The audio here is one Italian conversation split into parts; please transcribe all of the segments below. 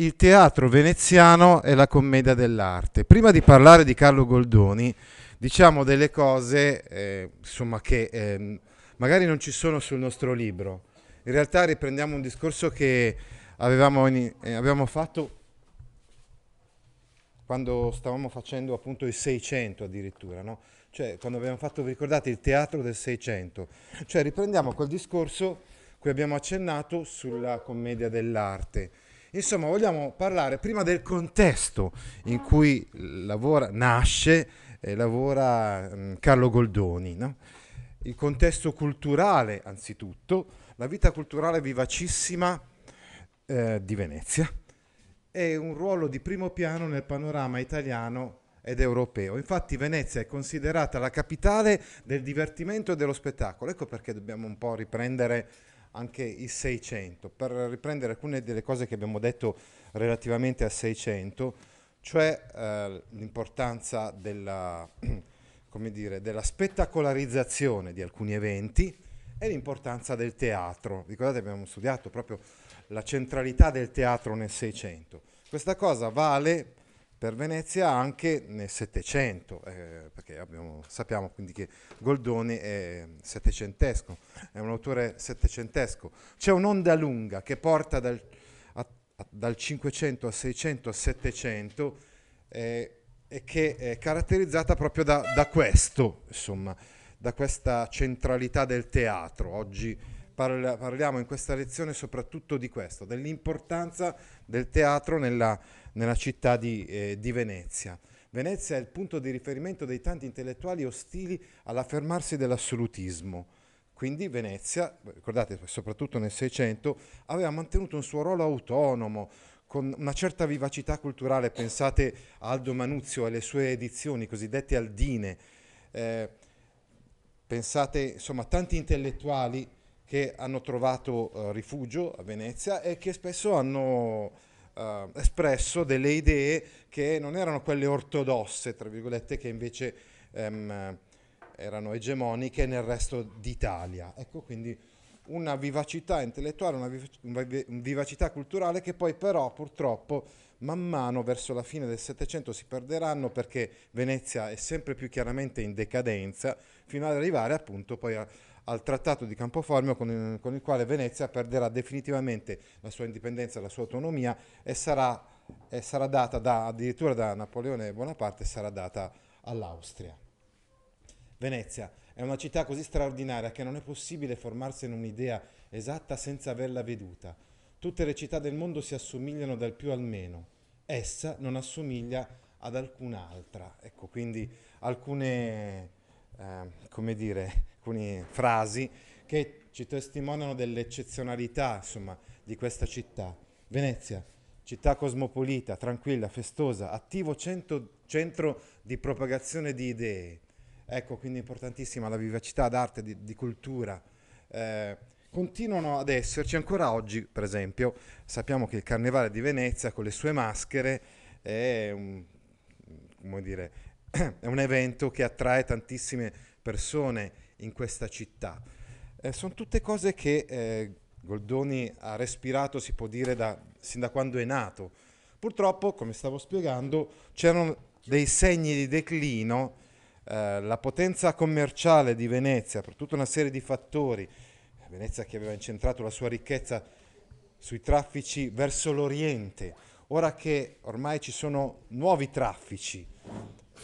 Il teatro veneziano e la commedia dell'arte. Prima di parlare di Carlo Goldoni, diciamo delle cose eh, insomma, che eh, magari non ci sono sul nostro libro. In realtà riprendiamo un discorso che avevamo, in, eh, avevamo fatto quando stavamo facendo appunto il 600 addirittura, no? cioè quando abbiamo fatto, vi ricordate, il teatro del 600, cioè riprendiamo quel discorso cui abbiamo accennato sulla commedia dell'arte Insomma, vogliamo parlare prima del contesto in cui lavora, nasce e lavora um, Carlo Goldoni. No? Il contesto culturale, anzitutto, la vita culturale vivacissima eh, di Venezia e un ruolo di primo piano nel panorama italiano ed europeo. Infatti Venezia è considerata la capitale del divertimento e dello spettacolo. Ecco perché dobbiamo un po' riprendere anche il 600, per riprendere alcune delle cose che abbiamo detto relativamente al 600, cioè eh, l'importanza della, dire, della, spettacolarizzazione di alcuni eventi e l'importanza del teatro. Ricordate, abbiamo studiato proprio la centralità del teatro nel 600. Questa cosa vale per Venezia anche nel Settecento, eh, perché abbiamo, sappiamo quindi che Goldoni è settecentesco, è un autore settecentesco. C'è un'onda lunga che porta dal, a, a, dal 500 al 600 al 700 eh, e che è caratterizzata proprio da, da questo, insomma, da questa centralità del teatro. Oggi parliamo in questa lezione soprattutto di questo, dell'importanza del teatro nella nella città di, eh, di Venezia. Venezia è il punto di riferimento dei tanti intellettuali ostili all'affermarsi dell'assolutismo. Quindi Venezia, ricordate, soprattutto nel Seicento, aveva mantenuto un suo ruolo autonomo, con una certa vivacità culturale. Pensate a Aldo Manuzio e alle sue edizioni cosiddette aldine. Eh, pensate insomma a tanti intellettuali che hanno trovato uh, rifugio a Venezia e che spesso hanno uh, espresso delle idee che non erano quelle ortodosse, tra virgolette, che invece um, erano egemoniche nel resto d'Italia. Ecco quindi una vivacità intellettuale, una vivacità culturale che poi però purtroppo man mano verso la fine del Settecento si perderanno perché Venezia è sempre più chiaramente in decadenza fino ad arrivare appunto poi a, al trattato di Campoformio con, con, il quale Venezia perderà definitivamente la sua indipendenza, la sua autonomia e sarà, e sarà data da, addirittura da Napoleone Bonaparte sarà data all'Austria. Venezia è una città così straordinaria che non è possibile formarsene un'idea esatta senza averla veduta. Tutte le città del mondo si assomigliano dal più al meno. Essa non assomiglia ad alcun'altra. Ecco, quindi alcune, eh, come dire, alcune frasi che ci testimoniano dell'eccezionalità insomma, di questa città. Venezia, città cosmopolita, tranquilla, festosa, attivo centro, centro di propagazione di idee. Ecco, quindi importantissima la vivacità d'arte, di, di cultura. Eh, continuano ad esserci ancora oggi, per esempio, sappiamo che il Carnevale di Venezia con le sue maschere è un, dire, è un evento che attrae tantissime persone in questa città. Eh, sono tutte cose che eh, Goldoni ha respirato, si può dire, da, sin da quando è nato. Purtroppo, come stavo spiegando, c'erano dei segni di declino, eh, la potenza commerciale di Venezia, per tutta una serie di fattori, Venezia che aveva incentrato la sua ricchezza sui traffici verso l'Oriente, ora che ormai ci sono nuovi traffici,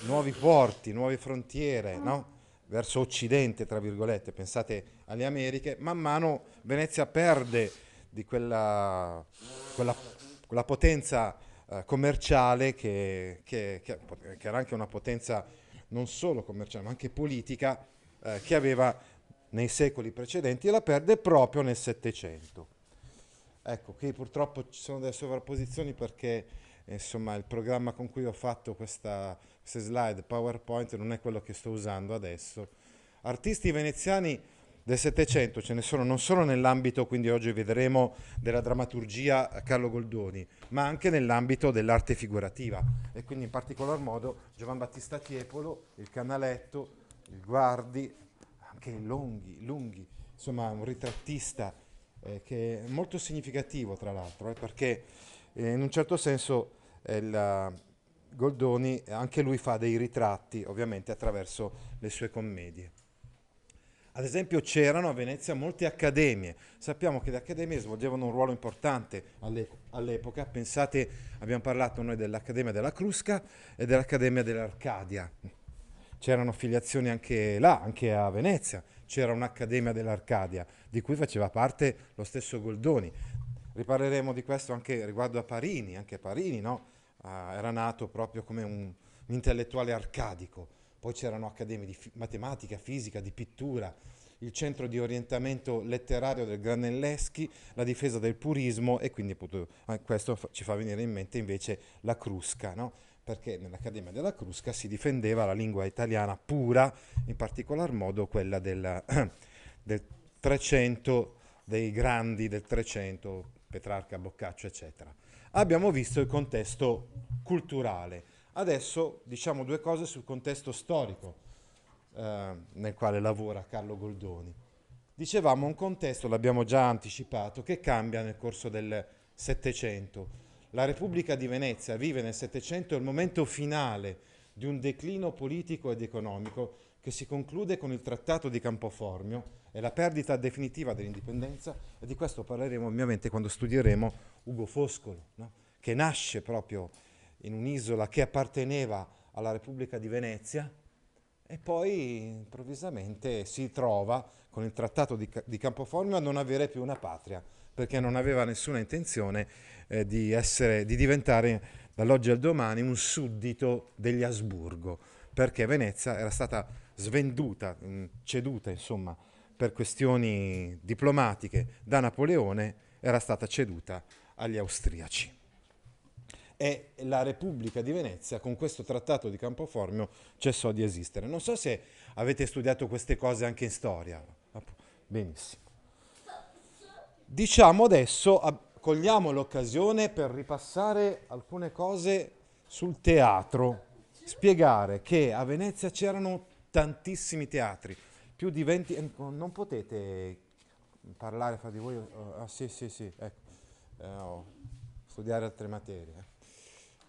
nuovi porti, nuove frontiere, no? verso occidente, tra virgolette, pensate alle Americhe, man mano Venezia perde di quella, quella, quella potenza eh, commerciale che, che, che, che, era anche una potenza non solo commerciale ma anche politica eh, che aveva nei secoli precedenti e la perde proprio nel Settecento. Ecco, qui purtroppo ci sono delle sovrapposizioni perché insomma il programma con cui ho fatto questa, queste slide PowerPoint non è quello che sto usando adesso. Artisti veneziani del Settecento ce ne sono non solo nell'ambito, quindi oggi vedremo, della drammaturgia Carlo Goldoni, ma anche nell'ambito dell'arte figurativa e quindi in particolar modo Giovan Battista Tiepolo, il Canaletto, il Guardi, anche il Lunghi, Lunghi insomma un ritrattista eh, che è molto significativo tra l'altro, eh, perché eh, in un certo senso il Goldoni anche lui fa dei ritratti ovviamente attraverso le sue commedie. Ad esempio c'erano a Venezia molte accademie, sappiamo che le accademie svolgevano un ruolo importante all'epoca, pensate, abbiamo parlato noi dell'Accademia della Crusca e dell'Accademia dell'Arcadia, c'erano filiazioni anche là, anche a Venezia, c'era un'Accademia dell'Arcadia di cui faceva parte lo stesso Goldoni. Riparleremo di questo anche riguardo a Parini, anche Parini no? Uh, era nato proprio come un, un intellettuale arcadico poi c'erano accademie di fi- matematica, fisica, di pittura, il centro di orientamento letterario del Granelleschi, la difesa del purismo e quindi appunto, eh, questo ci fa venire in mente invece la Crusca, no? perché nell'Accademia della Crusca si difendeva la lingua italiana pura, in particolar modo quella del, del 300, dei grandi del 300, Petrarca, Boccaccio, eccetera. Abbiamo visto il contesto culturale Adesso diciamo due cose sul contesto storico eh, nel quale lavora Carlo Goldoni. Dicevamo un contesto, l'abbiamo già anticipato, che cambia nel corso del Settecento. La Repubblica di Venezia vive nel Settecento il momento finale di un declino politico ed economico che si conclude con il Trattato di Campoformio e la perdita definitiva dell'indipendenza e di questo parleremo ovviamente quando studieremo Ugo Foscolo, no? che nasce proprio in un'isola che apparteneva alla Repubblica di Venezia e poi improvvisamente si trova con il trattato di, di Campoformio a non avere più una patria perché non aveva nessuna intenzione eh, di, essere, di diventare dall'oggi al domani un suddito degli Asburgo perché Venezia era stata svenduta, ceduta insomma per questioni diplomatiche da Napoleone era stata ceduta agli austriaci e la Repubblica di Venezia con questo trattato di Campoformio cessò di esistere. Non so se avete studiato queste cose anche in storia. Benissimo. Diciamo adesso, cogliamo l'occasione per ripassare alcune cose sul teatro, spiegare che a Venezia c'erano tantissimi teatri, più di 20, eh, non potete parlare fra di voi, ah sì sì sì, ecco, eh, studiare altre materie.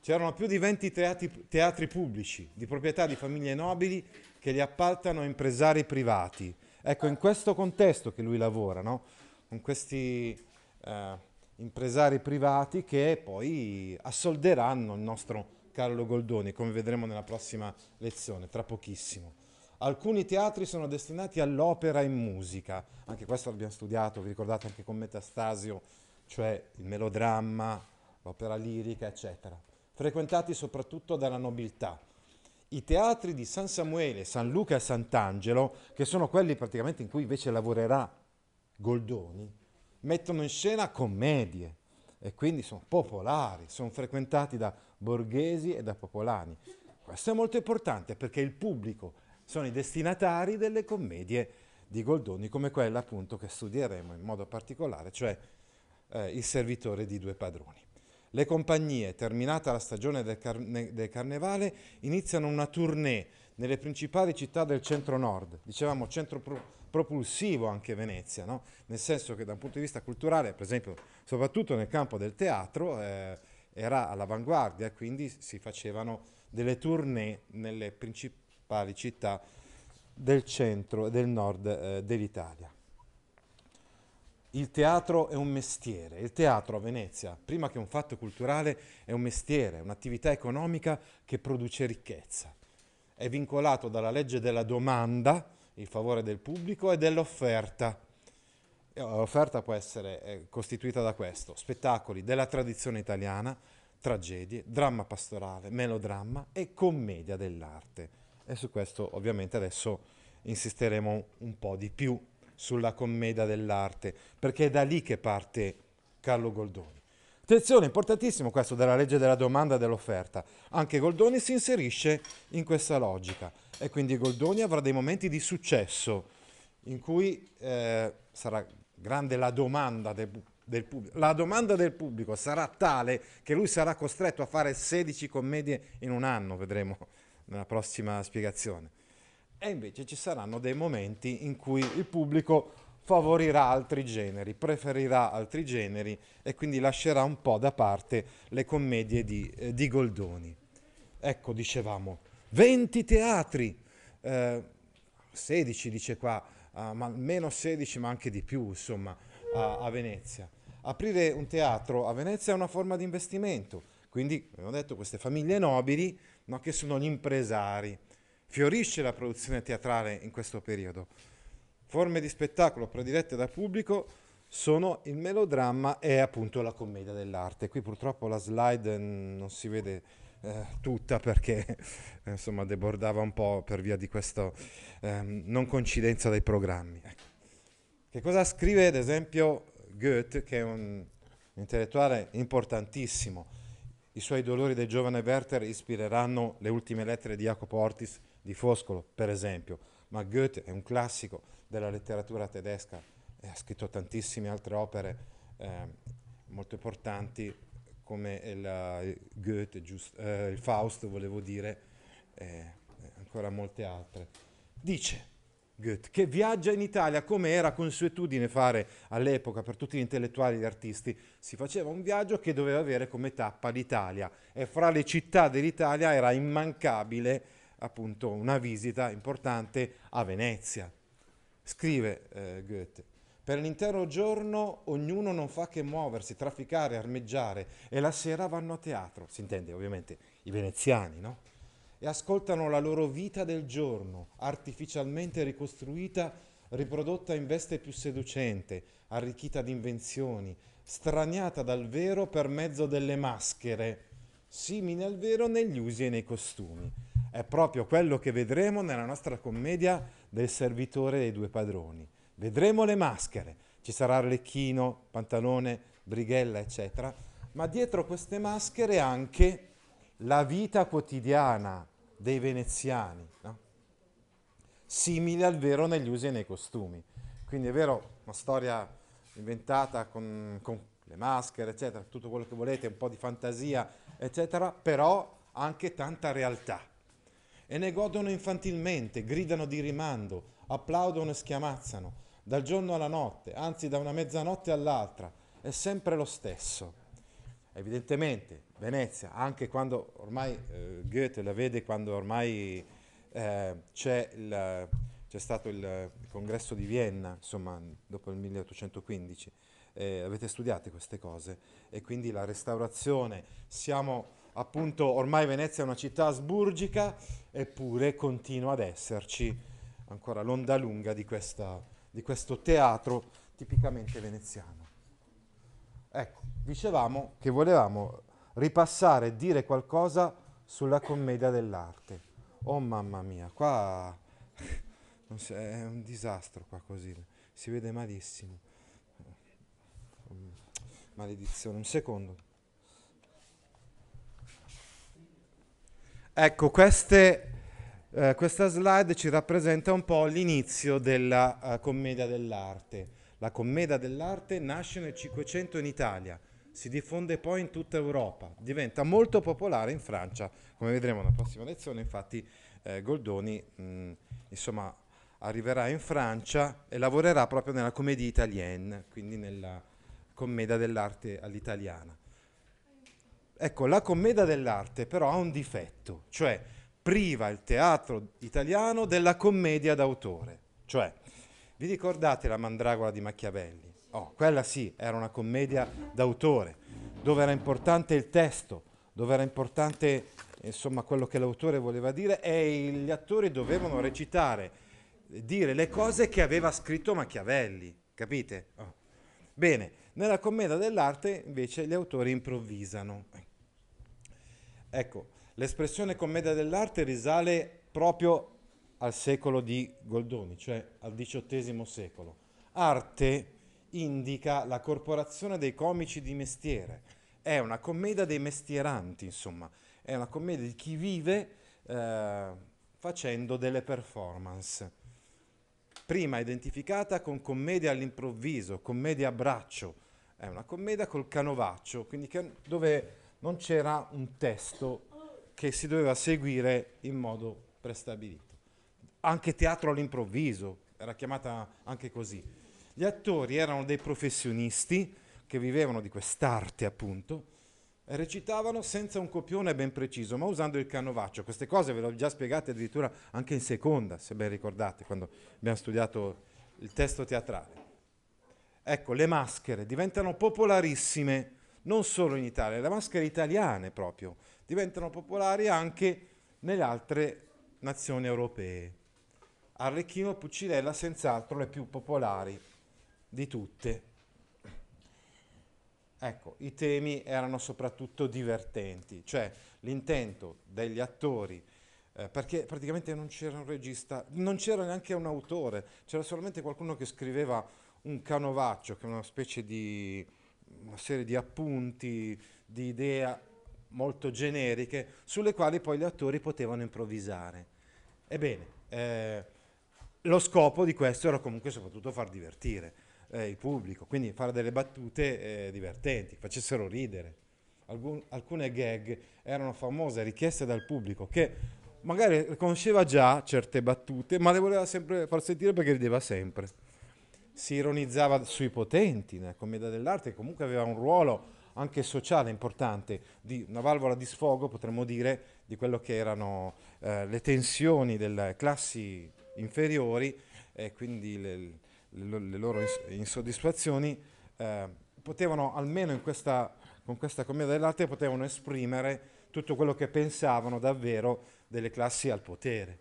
C'erano più di 20 teatri, teatri pubblici di proprietà di famiglie nobili che li appaltano a impresari privati. Ecco, in questo contesto che lui lavora, no? con questi eh, impresari privati che poi assolderanno il nostro Carlo Goldoni, come vedremo nella prossima lezione, tra pochissimo. Alcuni teatri sono destinati all'opera in musica, anche questo l'abbiamo studiato, vi ricordate anche con Metastasio, cioè il melodramma, l'opera lirica, eccetera frequentati soprattutto dalla nobiltà. I teatri di San Samuele, San Luca e Sant'Angelo, che sono quelli praticamente in cui invece lavorerà Goldoni, mettono in scena commedie e quindi sono popolari, sono frequentati da borghesi e da popolani. Questo è molto importante perché il pubblico sono i destinatari delle commedie di Goldoni, come quella appunto che studieremo in modo particolare, cioè eh, Il servitore di due padroni. Le compagnie, terminata la stagione del, carne- del carnevale, iniziano una tournée nelle principali città del centro-nord, dicevamo centro pro- propulsivo anche Venezia, no? nel senso che da un punto di vista culturale, per esempio, soprattutto nel campo del teatro, eh, era all'avanguardia quindi si facevano delle tournée nelle principali città del centro e del nord eh, dell'Italia. Il teatro è un mestiere, il teatro a Venezia, prima che un fatto culturale, è un mestiere, un'attività economica che produce ricchezza. È vincolato dalla legge della domanda, il favore del pubblico, e dell'offerta. L'offerta può essere eh, costituita da questo, spettacoli della tradizione italiana, tragedie, dramma pastorale, melodramma e commedia dell'arte. E su questo ovviamente adesso insisteremo un po' di più sulla commedia dell'arte, perché è da lì che parte Carlo Goldoni. Attenzione, importantissimo questo della legge della domanda e dell'offerta. Anche Goldoni si inserisce in questa logica e quindi Goldoni avrà dei momenti di successo in cui eh, sarà grande la domanda del, del pubblico. La domanda del pubblico sarà tale che lui sarà costretto a fare 16 commedie in un anno, vedremo nella prossima spiegazione. E invece ci saranno dei momenti in cui il pubblico favorirà altri generi, preferirà altri generi e quindi lascerà un po' da parte le commedie di, eh, di Goldoni. Ecco, dicevamo, 20 teatri, eh, 16 dice qua, uh, ma meno 16 ma anche di più, insomma, a, a Venezia. Aprire un teatro a Venezia è una forma di investimento, quindi, abbiamo detto, queste famiglie nobili, no, che sono gli impresari, Fiorisce la produzione teatrale in questo periodo. Forme di spettacolo predilette dal pubblico sono il melodramma e appunto la commedia dell'arte. Qui purtroppo la slide non si vede eh, tutta perché eh, insomma debordava un po' per via di questa eh, non coincidenza dei programmi. Ecco. Che cosa scrive ad esempio Goethe, che è un intellettuale importantissimo? I suoi dolori del giovane Werther ispireranno le ultime lettere di Jacopo Ortis di Foscolo, per esempio, ma Goethe è un classico della letteratura tedesca e ha scritto tantissime altre opere eh, molto importanti come il, uh, Goethe, giust, uh, il Faust, volevo dire, e ancora molte altre. Dice Goethe che viaggia in Italia come era consuetudine fare all'epoca per tutti gli intellettuali e gli artisti, si faceva un viaggio che doveva avere come tappa l'Italia. E fra le città dell'Italia era immancabile appunto una visita importante a Venezia. Scrive eh, Goethe, per l'intero giorno ognuno non fa che muoversi, trafficare, armeggiare e la sera vanno a teatro, si intende ovviamente i veneziani, no? E ascoltano la loro vita del giorno, artificialmente ricostruita, riprodotta in veste più seducente, arricchita di invenzioni, straniata dal vero per mezzo delle maschere, simili al vero negli usi e nei costumi è proprio quello che vedremo nella nostra commedia del servitore dei due padroni. Vedremo le maschere, ci sarà Arlecchino, Pantalone, Brighella, eccetera, ma dietro queste maschere anche la vita quotidiana dei veneziani, no? simile al vero negli usi e nei costumi. Quindi è vero, una storia inventata con, con le maschere, eccetera, tutto quello che volete, un po' di fantasia, eccetera, però anche tanta realtà e ne godono infantilmente, gridano di rimando, applaudono e schiamazzano, dal giorno alla notte, anzi da una mezzanotte all'altra, è sempre lo stesso. Evidentemente Venezia, anche quando ormai eh, Goethe la vede quando ormai eh, c'è, il, c'è, stato il, congresso di Vienna, insomma, dopo il 1815, eh, avete studiato queste cose e quindi la restaurazione, siamo appunto ormai Venezia è una città asburgica, eppure continua ad esserci ancora l'onda lunga di, questa, di questo teatro tipicamente veneziano. Ecco, dicevamo che volevamo ripassare dire qualcosa sulla commedia dell'arte. Oh mamma mia, qua è un disastro qua così, si vede malissimo. Maledizione, un secondo. Ecco, queste, eh, questa slide ci rappresenta un po' l'inizio della uh, commedia dell'arte. La commedia dell'arte nasce nel Cinquecento in Italia, si diffonde poi in tutta Europa, diventa molto popolare in Francia, come vedremo nella prossima lezione, infatti eh, Goldoni mh, mm, insomma, arriverà in Francia e lavorerà proprio nella commedia italienne, quindi nella commedia dell'arte all'italiana. Ecco, la commedia dell'arte però ha un difetto, cioè priva il teatro italiano della commedia d'autore. Cioè, vi ricordate la mandragola di Machiavelli? Oh, quella sì, era una commedia d'autore, dove era importante il testo, dove era importante insomma quello che l'autore voleva dire e gli attori dovevano recitare, dire le cose che aveva scritto Machiavelli, capite? Oh. Bene, nella commedia dell'arte invece gli autori improvvisano. Ecco, l'espressione commedia dell'arte risale proprio al secolo di Goldoni, cioè al XVIII secolo. Arte indica la corporazione dei comici di mestiere, è una commedia dei mestieranti, insomma, è una commedia di chi vive eh, facendo delle performance. Prima identificata con commedia all'improvviso, commedia a braccio, è una commedia col canovaccio, quindi che, dove non c'era un testo che si doveva seguire in modo prestabilito. Anche teatro all'improvviso, era chiamata anche così. Gli attori erano dei professionisti che vivevano di quest'arte appunto, recitavano senza un copione ben preciso, ma usando il canovaccio. Queste cose ve le ho già spiegate addirittura anche in seconda, se ben ricordate, quando abbiamo studiato il testo teatrale. Ecco, le maschere diventano popolarissime non solo in Italia, le maschere italiane proprio diventano popolari anche nelle altre nazioni europee. Arlecchino e Puccinella senz'altro le più popolari di tutte. Ecco, i temi erano soprattutto divertenti, cioè l'intento degli attori, eh, perché praticamente non c'era un regista, non c'era neanche un autore, c'era solamente qualcuno che scriveva un canovaccio, che è una specie di una serie di appunti, di idee molto generiche, sulle quali poi gli attori potevano improvvisare. Ebbene, eh, lo scopo di questo era comunque soprattutto far divertire eh, il pubblico, quindi fare delle battute eh, divertenti, facessero ridere. Alcun, alcune gag erano famose, richieste dal pubblico, che magari conosceva già certe battute, ma le voleva sempre far sentire perché rideva sempre. Si ironizzava sui potenti nella commedia dell'arte, comunque aveva un ruolo anche sociale importante, di una valvola di sfogo, potremmo dire, di quello che erano eh, le tensioni delle classi inferiori e quindi le, le, le loro insoddisfazioni, eh, potevano almeno questa, con questa commedia dell'arte potevano esprimere tutto quello che pensavano davvero delle classi al potere.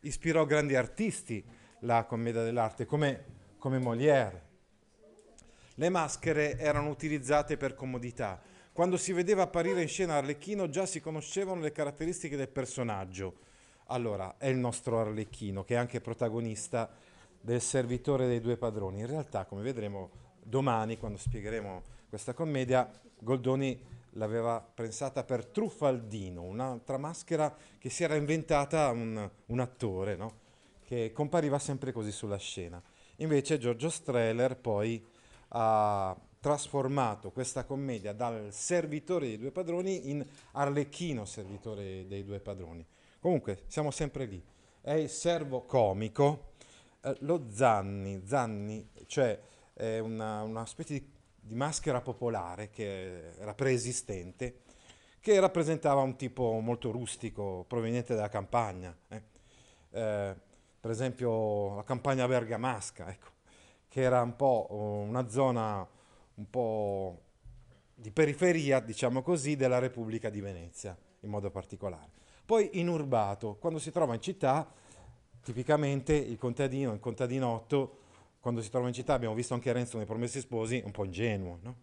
Ispirò grandi artisti la commedia dell'arte come, come Molière. Le maschere erano utilizzate per comodità. Quando si vedeva apparire in scena Arlecchino già si conoscevano le caratteristiche del personaggio. Allora, è il nostro Arlecchino che è anche protagonista del servitore dei due padroni. In realtà, come vedremo domani, quando spiegheremo questa commedia, Goldoni l'aveva pensata per Truffaldino, un'altra maschera che si era inventata un, un attore, no? che compariva sempre così sulla scena. Invece Giorgio Streller poi ha trasformato questa commedia dal servitore dei due padroni in Arlecchino, servitore dei due padroni. Comunque, siamo sempre lì. È il servo comico eh, lo Zanni, Zanni, cioè è una, una specie di, di, maschera popolare che era preesistente, che rappresentava un tipo molto rustico proveniente dalla campagna. Eh. Eh, per esempio la campagna bergamasca, ecco, che era un po' una zona un po' di periferia, diciamo così, della Repubblica di Venezia, in modo particolare. Poi inurbato, quando si trova in città tipicamente il contadino, il contadinotto, quando si trova in città, abbiamo visto anche Renzo nei Promessi Sposi, un po' ingenuo, no?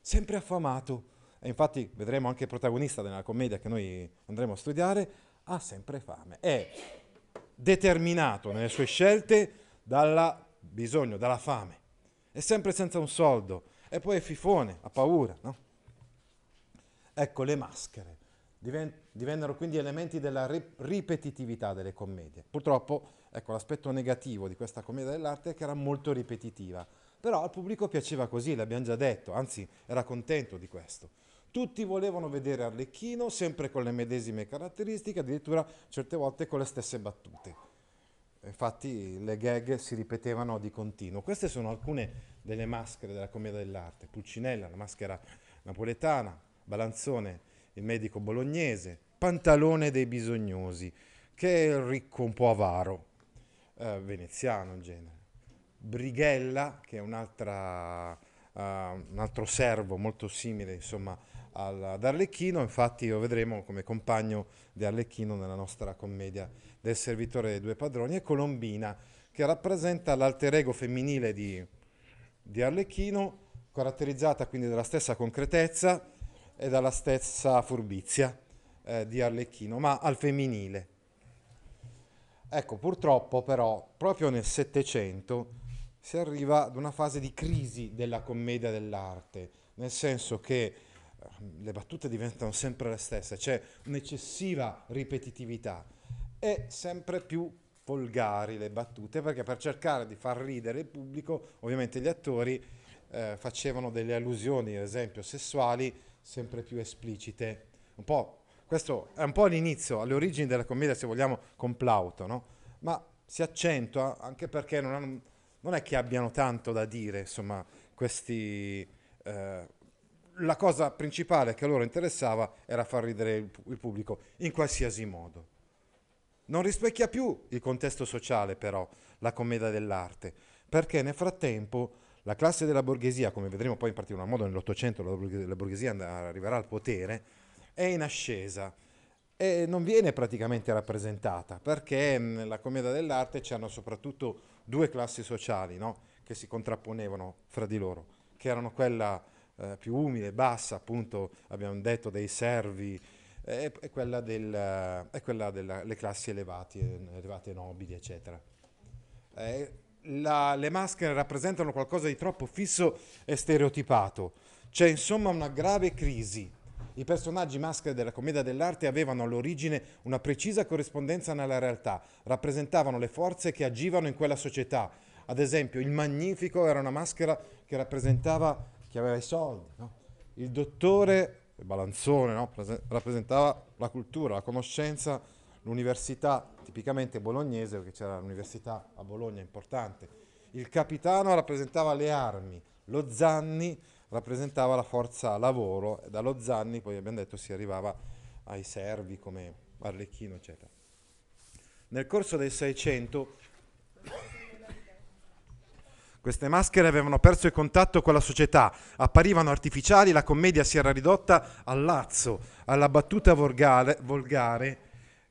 sempre affamato. E infatti vedremo anche il protagonista della commedia che noi andremo a studiare, ha sempre fame. È determinato nelle sue scelte dal bisogno, dalla fame. È sempre senza un soldo. E poi è fifone, ha paura. No? Ecco le maschere divennero quindi elementi della ripetitività delle commedie. Purtroppo, ecco, l'aspetto negativo di questa commedia dell'arte è che era molto ripetitiva, però al pubblico piaceva così, l'abbiamo già detto, anzi era contento di questo. Tutti volevano vedere Arlecchino sempre con le medesime caratteristiche, addirittura certe volte con le stesse battute. Infatti le gag si ripetevano di continuo. Queste sono alcune delle maschere della commedia dell'arte. Pulcinella, la maschera napoletana, Balanzone, il medico bolognese, Pantalone dei bisognosi, che è il ricco un po' avaro, eh, veneziano in genere. Brighella, che è un'altra, uh, un altro servo molto simile insomma, ad Arlecchino, infatti lo vedremo come compagno di Arlecchino nella nostra commedia del servitore dei due padroni, e Colombina, che rappresenta l'alter ego femminile di, di Arlecchino, caratterizzata quindi dalla stessa concretezza e dalla stessa furbizia eh, di Arlecchino, ma al femminile. Ecco, purtroppo però, proprio nel Settecento si arriva ad una fase di crisi della commedia dell'arte, nel senso che eh, le battute diventano sempre le stesse, c'è un'eccessiva ripetitività e sempre più volgari le battute, perché per cercare di far ridere il pubblico, ovviamente gli attori eh, facevano delle allusioni, ad esempio sessuali, sempre più esplicite. Un po', questo è un po' l'inizio, alle origini della commedia, se vogliamo, con Plauto, no? ma si accentua anche perché non, hanno, non, è che abbiano tanto da dire, insomma, questi... Eh, la cosa principale che a loro interessava era far ridere il, pubblico in qualsiasi modo. Non rispecchia più il contesto sociale, però, la commedia dell'arte, perché nel frattempo la classe della borghesia, come vedremo poi in particolar modo nell'Ottocento, la borghesia arriverà al potere, è in ascesa e non viene praticamente rappresentata perché nella commedia dell'arte c'erano soprattutto due classi sociali no? che si contrapponevano fra di loro, che erano quella eh, più umile, bassa, appunto abbiamo detto dei servi, e, e quella, del, quella delle classi elevate, elevate nobili, eccetera. Eh, la, le maschere rappresentano qualcosa di troppo fisso e stereotipato. C'è insomma una grave crisi. I personaggi maschere della commedia dell'arte avevano all'origine una precisa corrispondenza nella realtà, rappresentavano le forze che agivano in quella società. Ad esempio, il Magnifico era una maschera che rappresentava chi aveva i soldi, no? il dottore, il balanzone, no? rappresentava la cultura, la conoscenza, l'università tipicamente bolognese, perché c'era l'università a Bologna importante. Il capitano rappresentava le armi, lo Zanni rappresentava la forza lavoro, dallo Zanni poi abbiamo detto si arrivava ai servi come Arlecchino, eccetera. Nel corso del Seicento queste maschere avevano perso il contatto con la società, apparivano artificiali, la commedia si era ridotta al lazzo, alla battuta volgare, volgare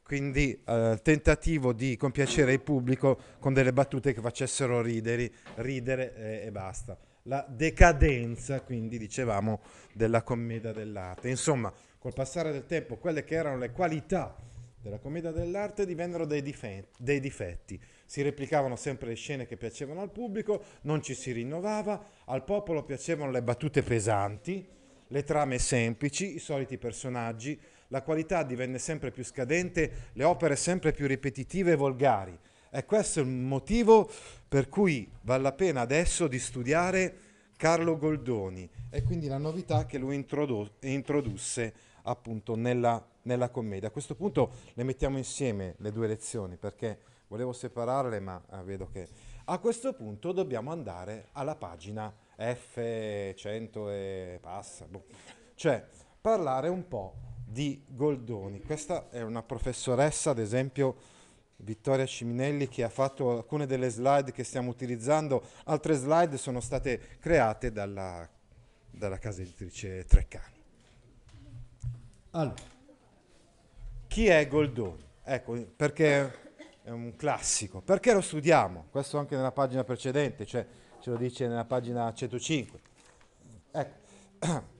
quindi eh, tentativo di compiacere il pubblico con delle battute che facessero ridere, ridere eh, e basta. La decadenza, quindi dicevamo, della commedia dell'arte. Insomma, col passare del tempo, quelle che erano le qualità della commedia dell'arte divennero dei, dife- dei difetti si replicavano sempre le scene che piacevano al pubblico, non ci si rinnovava, al popolo piacevano le battute pesanti, le trame semplici, i soliti personaggi, la qualità divenne sempre più scadente, le opere sempre più ripetitive e volgari. E questo è il motivo per cui vale la pena adesso di studiare Carlo Goldoni e quindi la novità che lui introdu- introdusse appunto nella, nella commedia. A questo punto le mettiamo insieme le due lezioni perché volevo separarle ma ah, vedo che... A questo punto dobbiamo andare alla pagina F100 e passa, boh. cioè parlare un po' di Goldoni. Questa è una professoressa, ad esempio Vittoria Ciminelli, che ha fatto alcune delle slide che stiamo utilizzando, altre slide sono state create dalla, dalla casa editrice Treccani. Allora, chi è Goldoni? Ecco, perché è un classico. Perché lo studiamo? Questo anche nella pagina precedente, cioè ce lo dice nella pagina 105. Ecco.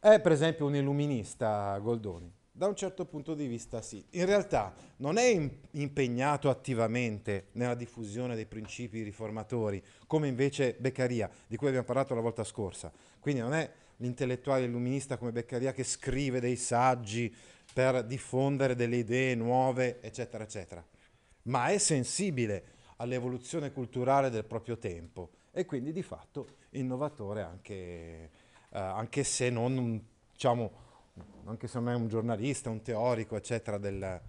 È per esempio un illuminista Goldoni? Da un certo punto di vista sì. In realtà non è impegnato attivamente nella diffusione dei principi riformatori, come invece Beccaria, di cui abbiamo parlato la volta scorsa. Quindi non è l'intellettuale illuminista come Beccaria che scrive dei saggi per diffondere delle idee nuove, eccetera, eccetera ma è sensibile all'evoluzione culturale del proprio tempo e quindi di fatto innovatore anche, eh, anche se non diciamo, anche se non è un giornalista, un teorico, eccetera, del,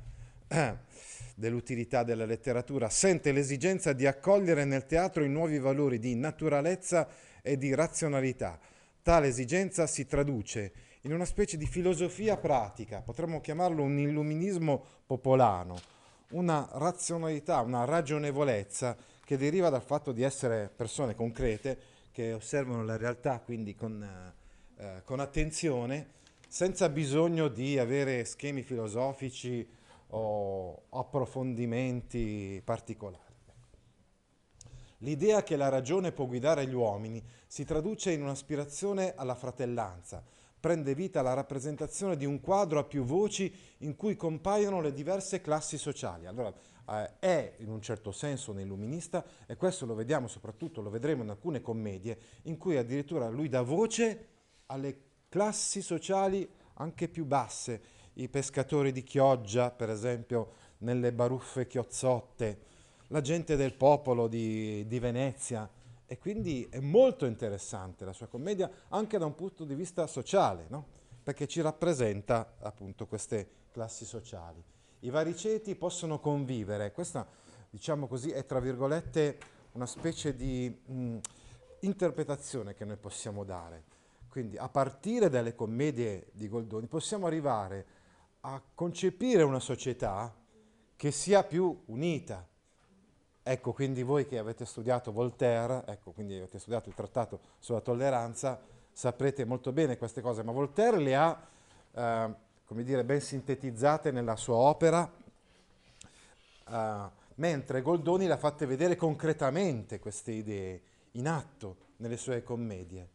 eh, dell'utilità della letteratura, sente l'esigenza di accogliere nel teatro i nuovi valori di naturalezza e di razionalità. Tale esigenza si traduce in una specie di filosofia pratica, potremmo chiamarlo un illuminismo popolano, una razionalità, una ragionevolezza che deriva dal fatto di essere persone concrete che osservano la realtà quindi con, eh con attenzione, senza bisogno di avere schemi filosofici o approfondimenti particolari. L'idea che la ragione può guidare gli uomini si traduce in un'aspirazione alla fratellanza, prende vita la rappresentazione di un quadro a più voci in cui compaiono le diverse classi sociali. Allora, eh, è in un certo senso un illuminista e questo lo vediamo soprattutto, lo vedremo in alcune commedie, in cui addirittura lui dà voce alle classi sociali anche più basse, i pescatori di Chioggia, per esempio, nelle baruffe chiozzotte, la gente del popolo di, di Venezia, e quindi è molto interessante la sua commedia anche da un punto di vista sociale, no? perché ci rappresenta appunto queste classi sociali. I vari ceti possono convivere, questa diciamo così è tra virgolette una specie di mh, interpretazione che noi possiamo dare. Quindi a partire dalle commedie di Goldoni possiamo arrivare a concepire una società che sia più unita, Ecco, quindi voi che avete studiato Voltaire, ecco, quindi avete studiato il trattato sulla tolleranza, saprete molto bene queste cose, ma Voltaire le ha, eh, come dire, ben sintetizzate nella sua opera, eh, mentre Goldoni le ha fatte vedere concretamente queste idee, in atto, nelle sue commedie,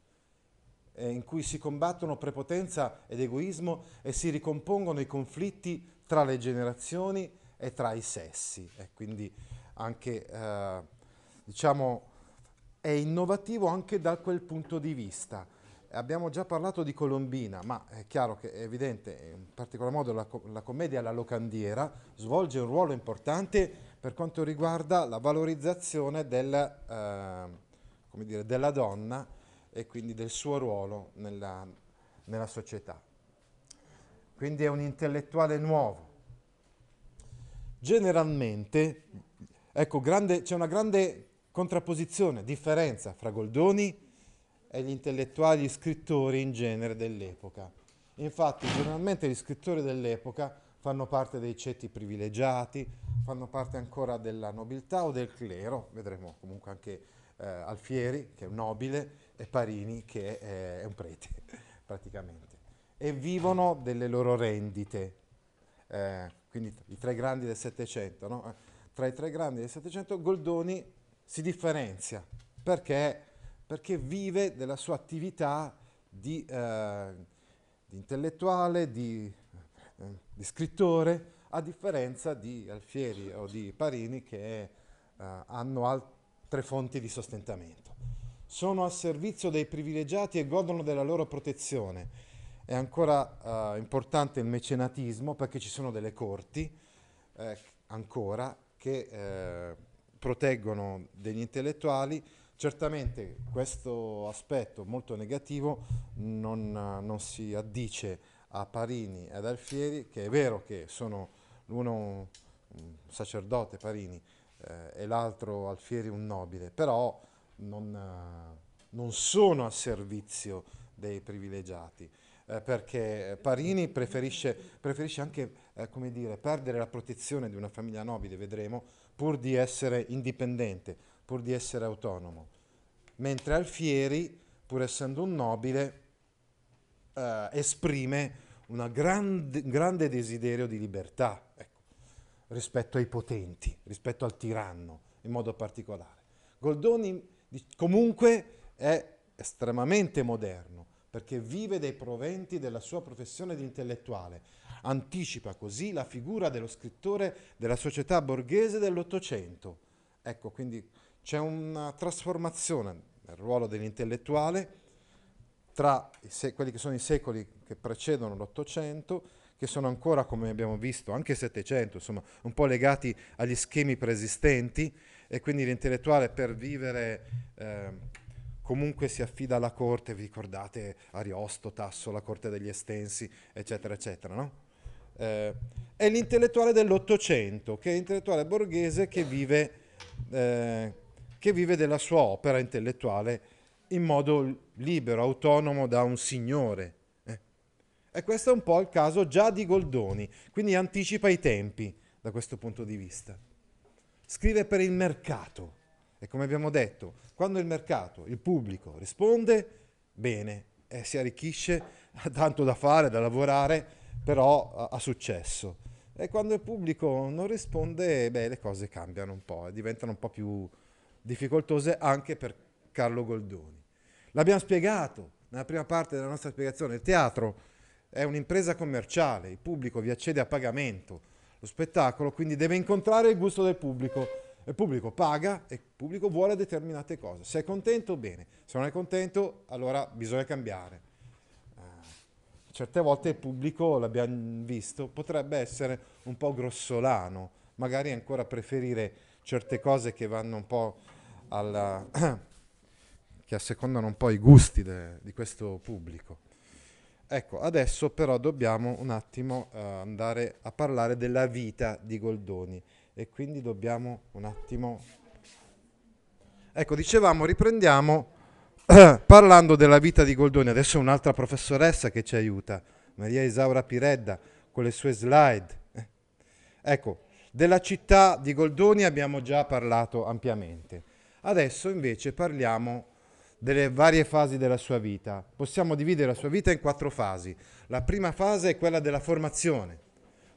eh, in cui si combattono prepotenza ed egoismo e si ricompongono i conflitti tra le generazioni e tra i sessi. E quindi anche, eh, diciamo, è innovativo anche da quel punto di vista. Abbiamo già parlato di Colombina, ma è chiaro che è evidente, in particolar modo la, la commedia La locandiera svolge un ruolo importante per quanto riguarda la valorizzazione del, eh, dire, della donna e quindi del suo ruolo nella, nella società. Quindi è un intellettuale nuovo. Generalmente Ecco, grande, c'è una grande contrapposizione, differenza fra Goldoni e gli intellettuali scrittori in genere dell'epoca. Infatti, generalmente gli scrittori dell'epoca fanno parte dei ceti privilegiati, fanno parte ancora della nobiltà o del clero, vedremo comunque anche eh, Alfieri, che è un nobile, e Parini, che è, è un prete, praticamente. E vivono delle loro rendite, eh, quindi i tre grandi del Settecento, no? tra i tre grandi del Settecento, Goldoni si differenzia perché, perché vive della sua attività di, eh, di intellettuale, di, eh, di, scrittore, a differenza di Alfieri o di Parini che eh, hanno altre fonti di sostentamento. Sono a servizio dei privilegiati e godono della loro protezione. È ancora eh, importante il mecenatismo perché ci sono delle corti eh, ancora che eh, proteggono degli intellettuali. Certamente questo aspetto molto negativo non, non si addice a Parini e ad Alfieri, che è vero che sono l'uno un, un sacerdote, Parini, eh, e l'altro Alfieri un nobile, però non, eh, non sono a servizio dei privilegiati. Eh, perché Parini preferisce, preferisce anche eh, come dire, perdere la protezione di una famiglia nobile, vedremo, pur di essere indipendente, pur di essere autonomo. Mentre Alfieri, pur essendo un nobile, eh, esprime un grande, desiderio di libertà ecco, rispetto ai potenti, rispetto al tiranno in modo particolare. Goldoni comunque è estremamente moderno perché vive dei proventi della sua professione di intellettuale. Anticipa così la figura dello scrittore della società borghese dell'Ottocento. Ecco, quindi c'è una trasformazione nel ruolo dell'intellettuale tra se- quelli che sono i secoli che precedono l'Ottocento, che sono ancora, come abbiamo visto, anche il Settecento, insomma, un po' legati agli schemi preesistenti, e quindi l'intellettuale per vivere... Eh, comunque si affida alla corte, vi ricordate Ariosto, Tasso, la corte degli estensi, eccetera, eccetera, no? eh, è l'intellettuale dell'Ottocento, che è l'intellettuale borghese che vive, eh, che vive della sua opera intellettuale in modo libero, autonomo da un signore. Eh. E questo è un po' il caso già di Goldoni, quindi anticipa i tempi da questo punto di vista. Scrive per il mercato E come abbiamo detto, quando il mercato, il pubblico risponde, bene, eh, si arricchisce, ha tanto da fare, da lavorare, però ha, successo. E quando il pubblico non risponde, beh, le cose cambiano un po' diventano un po' più difficoltose anche per Carlo Goldoni. L'abbiamo spiegato nella prima parte della nostra spiegazione, il teatro è un'impresa commerciale, il pubblico vi accede a pagamento, lo spettacolo quindi deve incontrare il gusto del pubblico, il pubblico paga e il pubblico vuole determinate cose, se è contento bene, se non è contento allora bisogna cambiare. Uh, certe volte il pubblico, l'abbiamo visto, potrebbe essere un po' grossolano, magari ancora preferire certe cose che vanno un po' alla... che assecondano un po' i gusti de, di questo pubblico. Ecco, adesso però dobbiamo un attimo uh, andare a parlare della vita di Goldoni e quindi dobbiamo un attimo... Ecco, dicevamo, riprendiamo parlando della vita di Goldoni. Adesso un'altra professoressa che ci aiuta, Maria Isaura Piredda, con le sue slide. Eh. Ecco, della città di Goldoni abbiamo già parlato ampiamente. Adesso invece parliamo delle varie fasi della sua vita. Possiamo dividere la sua vita in quattro fasi. La prima fase è quella della formazione.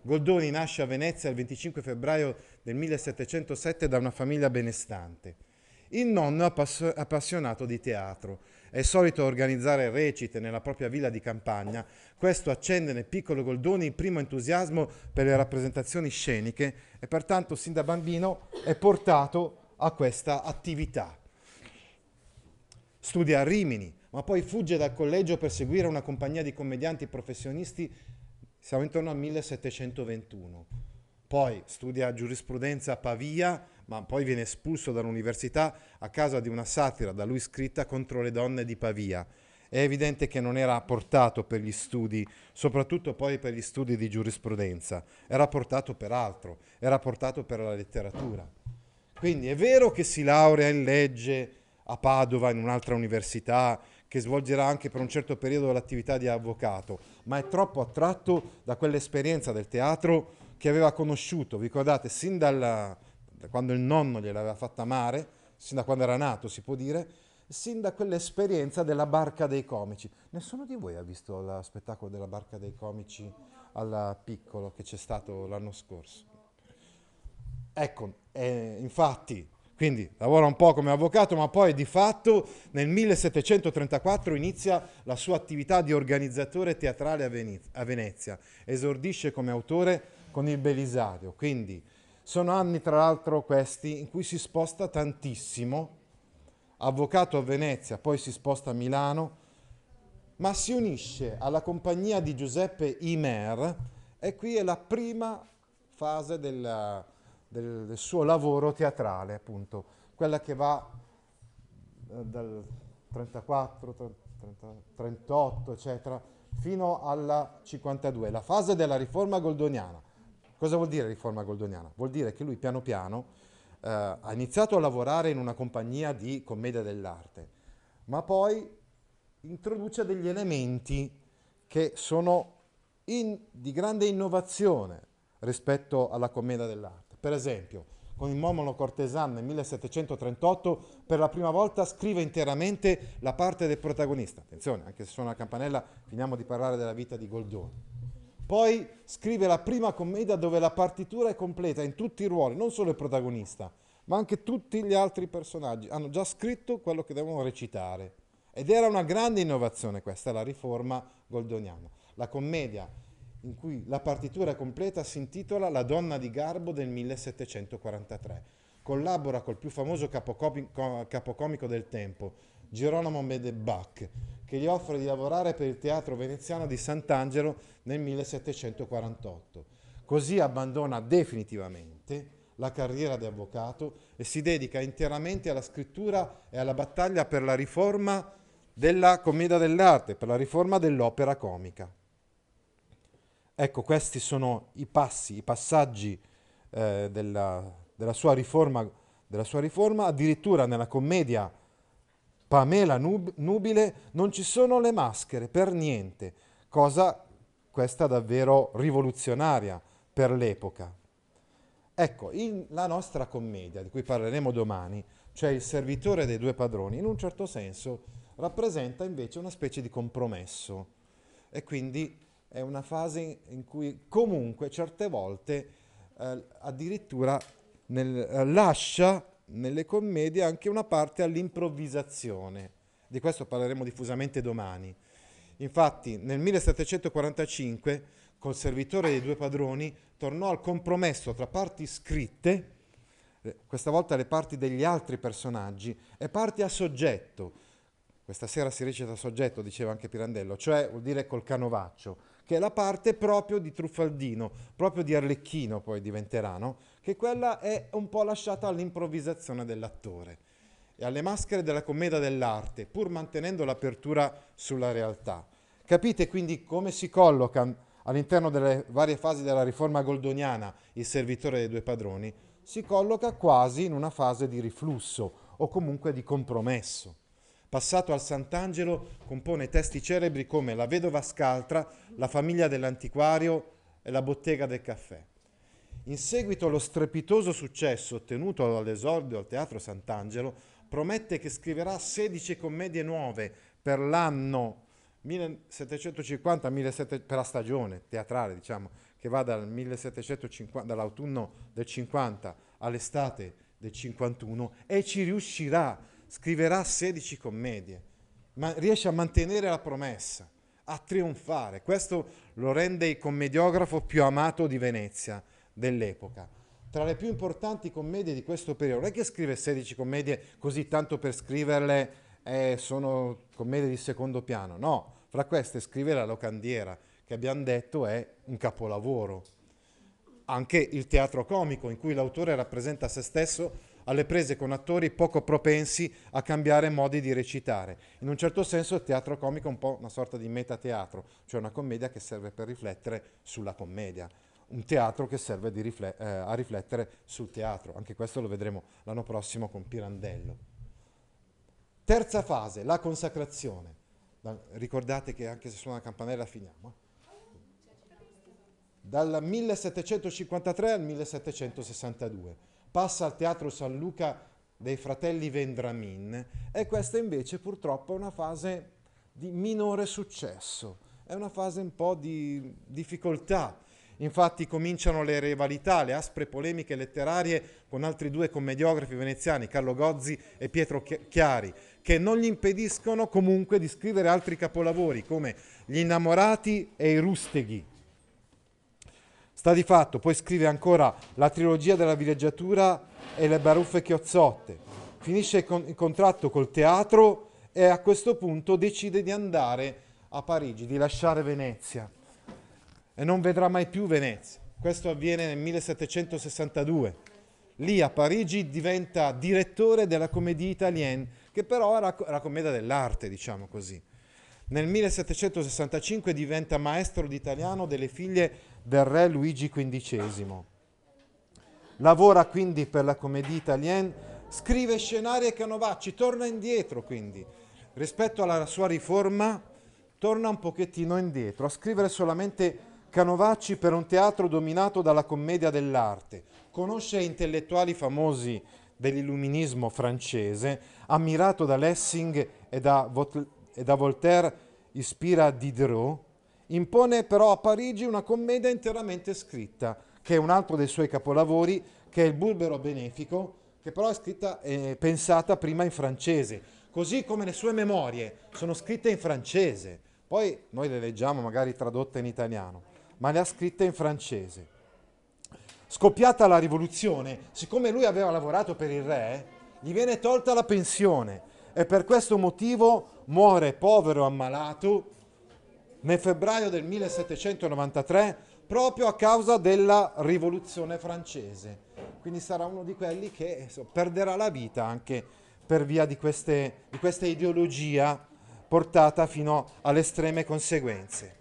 Goldoni nasce a Venezia il 25 febbraio del 1707 da una famiglia benestante. Il nonno è appassionato di teatro. È solito organizzare recite nella propria villa di campagna. Questo accende nel piccolo Goldoni il primo entusiasmo per le rappresentazioni sceniche e pertanto sin da bambino è portato a questa attività studia a Rimini, ma poi fugge dal collegio per seguire una compagnia di commedianti professionisti, siamo intorno al 1721. Poi studia giurisprudenza a Pavia, ma poi viene espulso dall'università a causa di una satira da lui scritta contro le donne di Pavia. È evidente che non era portato per gli studi, soprattutto poi per gli studi di giurisprudenza, era portato per altro, era portato per la letteratura. Quindi è vero che si laurea in legge, a Padova, in un'altra università, che svolgerà anche per un certo periodo l'attività di avvocato, ma è troppo attratto da quell'esperienza del teatro che aveva conosciuto, vi ricordate, sin dalla, da quando il nonno gliel'aveva fatta amare, sin da quando era nato si può dire, sin da quell'esperienza della barca dei comici. Nessuno di voi ha visto lo spettacolo della barca dei comici al piccolo che c'è stato l'anno scorso? Ecco, eh, infatti quindi lavora un po' come avvocato, ma poi di fatto nel 1734 inizia la sua attività di organizzatore teatrale a, Venez- a Venezia. Esordisce come autore con il Belisario. Quindi sono anni, tra l'altro, questi in cui si sposta tantissimo. Avvocato a Venezia, poi si sposta a Milano, ma si unisce alla compagnia di Giuseppe Imer e qui è la prima fase della del, del suo lavoro teatrale, appunto, quella che va eh, dal 34, 30, 38, eccetera, fino alla 52, la fase della riforma goldoniana. Cosa vuol dire riforma goldoniana? Vuol dire che lui piano piano eh, ha iniziato a lavorare in una compagnia di commedia dell'arte, ma poi introduce degli elementi che sono in, di grande innovazione rispetto alla commedia dell'arte. Per esempio, con il Momolo Cortesan nel 1738 per la prima volta scrive interamente la parte del protagonista. Attenzione, anche se suona la campanella, finiamo di parlare della vita di Goldoni. Poi scrive la prima commedia dove la partitura è completa in tutti i ruoli, non solo il protagonista, ma anche tutti gli altri personaggi. Hanno già scritto quello che devono recitare. Ed era una grande innovazione questa, la riforma goldoniana. La commedia in cui la partitura completa si intitola La donna di Garbo del 1743. Collabora col più famoso capocomico, del tempo, Girolamo Medebach, che gli offre di lavorare per il teatro veneziano di Sant'Angelo nel 1748. Così abbandona definitivamente la carriera di avvocato e si dedica interamente alla scrittura e alla battaglia per la riforma della commedia dell'arte, per la riforma dell'opera comica. Ecco, questi sono i passi, i passaggi eh, della, della, sua riforma, della sua riforma. Addirittura nella commedia Pamela Nub- Nubile non ci sono le maschere per niente, cosa questa davvero rivoluzionaria per l'epoca. Ecco, in, la nostra commedia, di cui parleremo domani, cioè il servitore dei due padroni, in un certo senso rappresenta invece una specie di compromesso e quindi è una fase in cui comunque certe volte eh, addirittura nel, eh, lascia nelle commedie anche una parte all'improvvisazione. Di questo parleremo diffusamente domani. Infatti nel 1745 col servitore dei due padroni tornò al compromesso tra parti scritte, eh, questa volta le parti degli altri personaggi, e parti a soggetto. Questa sera si recita soggetto, diceva anche Pirandello, cioè vuol dire col canovaccio, che è la parte proprio di Truffaldino, proprio di Arlecchino poi diventerà, no? che quella è un po' lasciata all'improvvisazione dell'attore e alle maschere della commedia dell'arte, pur mantenendo l'apertura sulla realtà. Capite quindi come si colloca all'interno delle varie fasi della riforma goldoniana il servitore dei due padroni? Si colloca quasi in una fase di riflusso o comunque di compromesso. Passato al Sant'Angelo compone testi celebri come La vedova scaltra, La famiglia dell'antiquario e La bottega del caffè. In seguito allo strepitoso successo ottenuto all'esordio al Teatro Sant'Angelo, promette che scriverà 16 commedie nuove per l'anno 1750-1700 per la stagione teatrale, diciamo, che va dal 1750, dall'autunno del 50 all'estate del 51 e ci riuscirà, scriverà 16 commedie, ma riesce a mantenere la promessa, a trionfare. Questo lo rende il commediografo più amato di Venezia dell'epoca. Tra le più importanti commedie di questo periodo, non è che scrive 16 commedie così tanto per scriverle eh, sono commedie di secondo piano, no, fra queste scrive La locandiera, che abbiamo detto è un capolavoro. Anche il teatro comico, in cui l'autore rappresenta se stesso alle prese con attori poco propensi a cambiare modi di recitare. In un certo senso il teatro comico è un po' una sorta di metateatro, cioè una commedia che serve per riflettere sulla commedia un teatro che serve rifle- eh, a riflettere sul teatro. Anche questo lo vedremo l'anno prossimo con Pirandello. Terza fase, la consacrazione. Da, ricordate che anche se suona la campanella finiamo. Dal 1753 al 1762 passa al Teatro San Luca dei fratelli Vendramin e questa invece purtroppo è una fase di minore successo, è una fase un po' di difficoltà Infatti cominciano le rivalità, le aspre polemiche letterarie con altri due commediografi veneziani, Carlo Gozzi e Pietro Chiari, che non gli impediscono comunque di scrivere altri capolavori come Gli innamorati e i rusteghi. Sta di fatto, poi scrive ancora la trilogia della villeggiatura e le baruffe chiozzotte. Finisce il contratto col teatro e a questo punto decide di andare a Parigi, di lasciare Venezia e non vedrà mai più Venezia. Questo avviene nel 1762. Lì a Parigi diventa direttore della Comédie Italienne, che però era la commedia dell'arte, diciamo così. Nel 1765 diventa maestro di italiano delle figlie del re Luigi XV. Lavora quindi per la Comédie Italienne, scrive scenari e canovacci, torna indietro quindi. Rispetto alla sua riforma, torna un pochettino indietro, a scrivere solamente Canovacci per un teatro dominato dalla commedia dell'arte. Conosce intellettuali famosi dell'illuminismo francese, ammirato da Lessing e da, Vot- e da Voltaire, ispira Diderot, impone però a Parigi una commedia interamente scritta, che è un altro dei suoi capolavori, che è il Bulbero Benefico, che però è scritta e pensata prima in francese, così come le sue memorie sono scritte in francese. Poi noi le leggiamo magari tradotte in italiano ma le ha scritte in francese. Scoppiata la rivoluzione, siccome lui aveva lavorato per il re, gli viene tolta la pensione e per questo motivo muore povero ammalato nel febbraio del 1793 proprio a causa della rivoluzione francese. Quindi sarà uno di quelli che insomma, perderà la vita anche per via di, queste, di questa ideologia portata fino alle estreme conseguenze.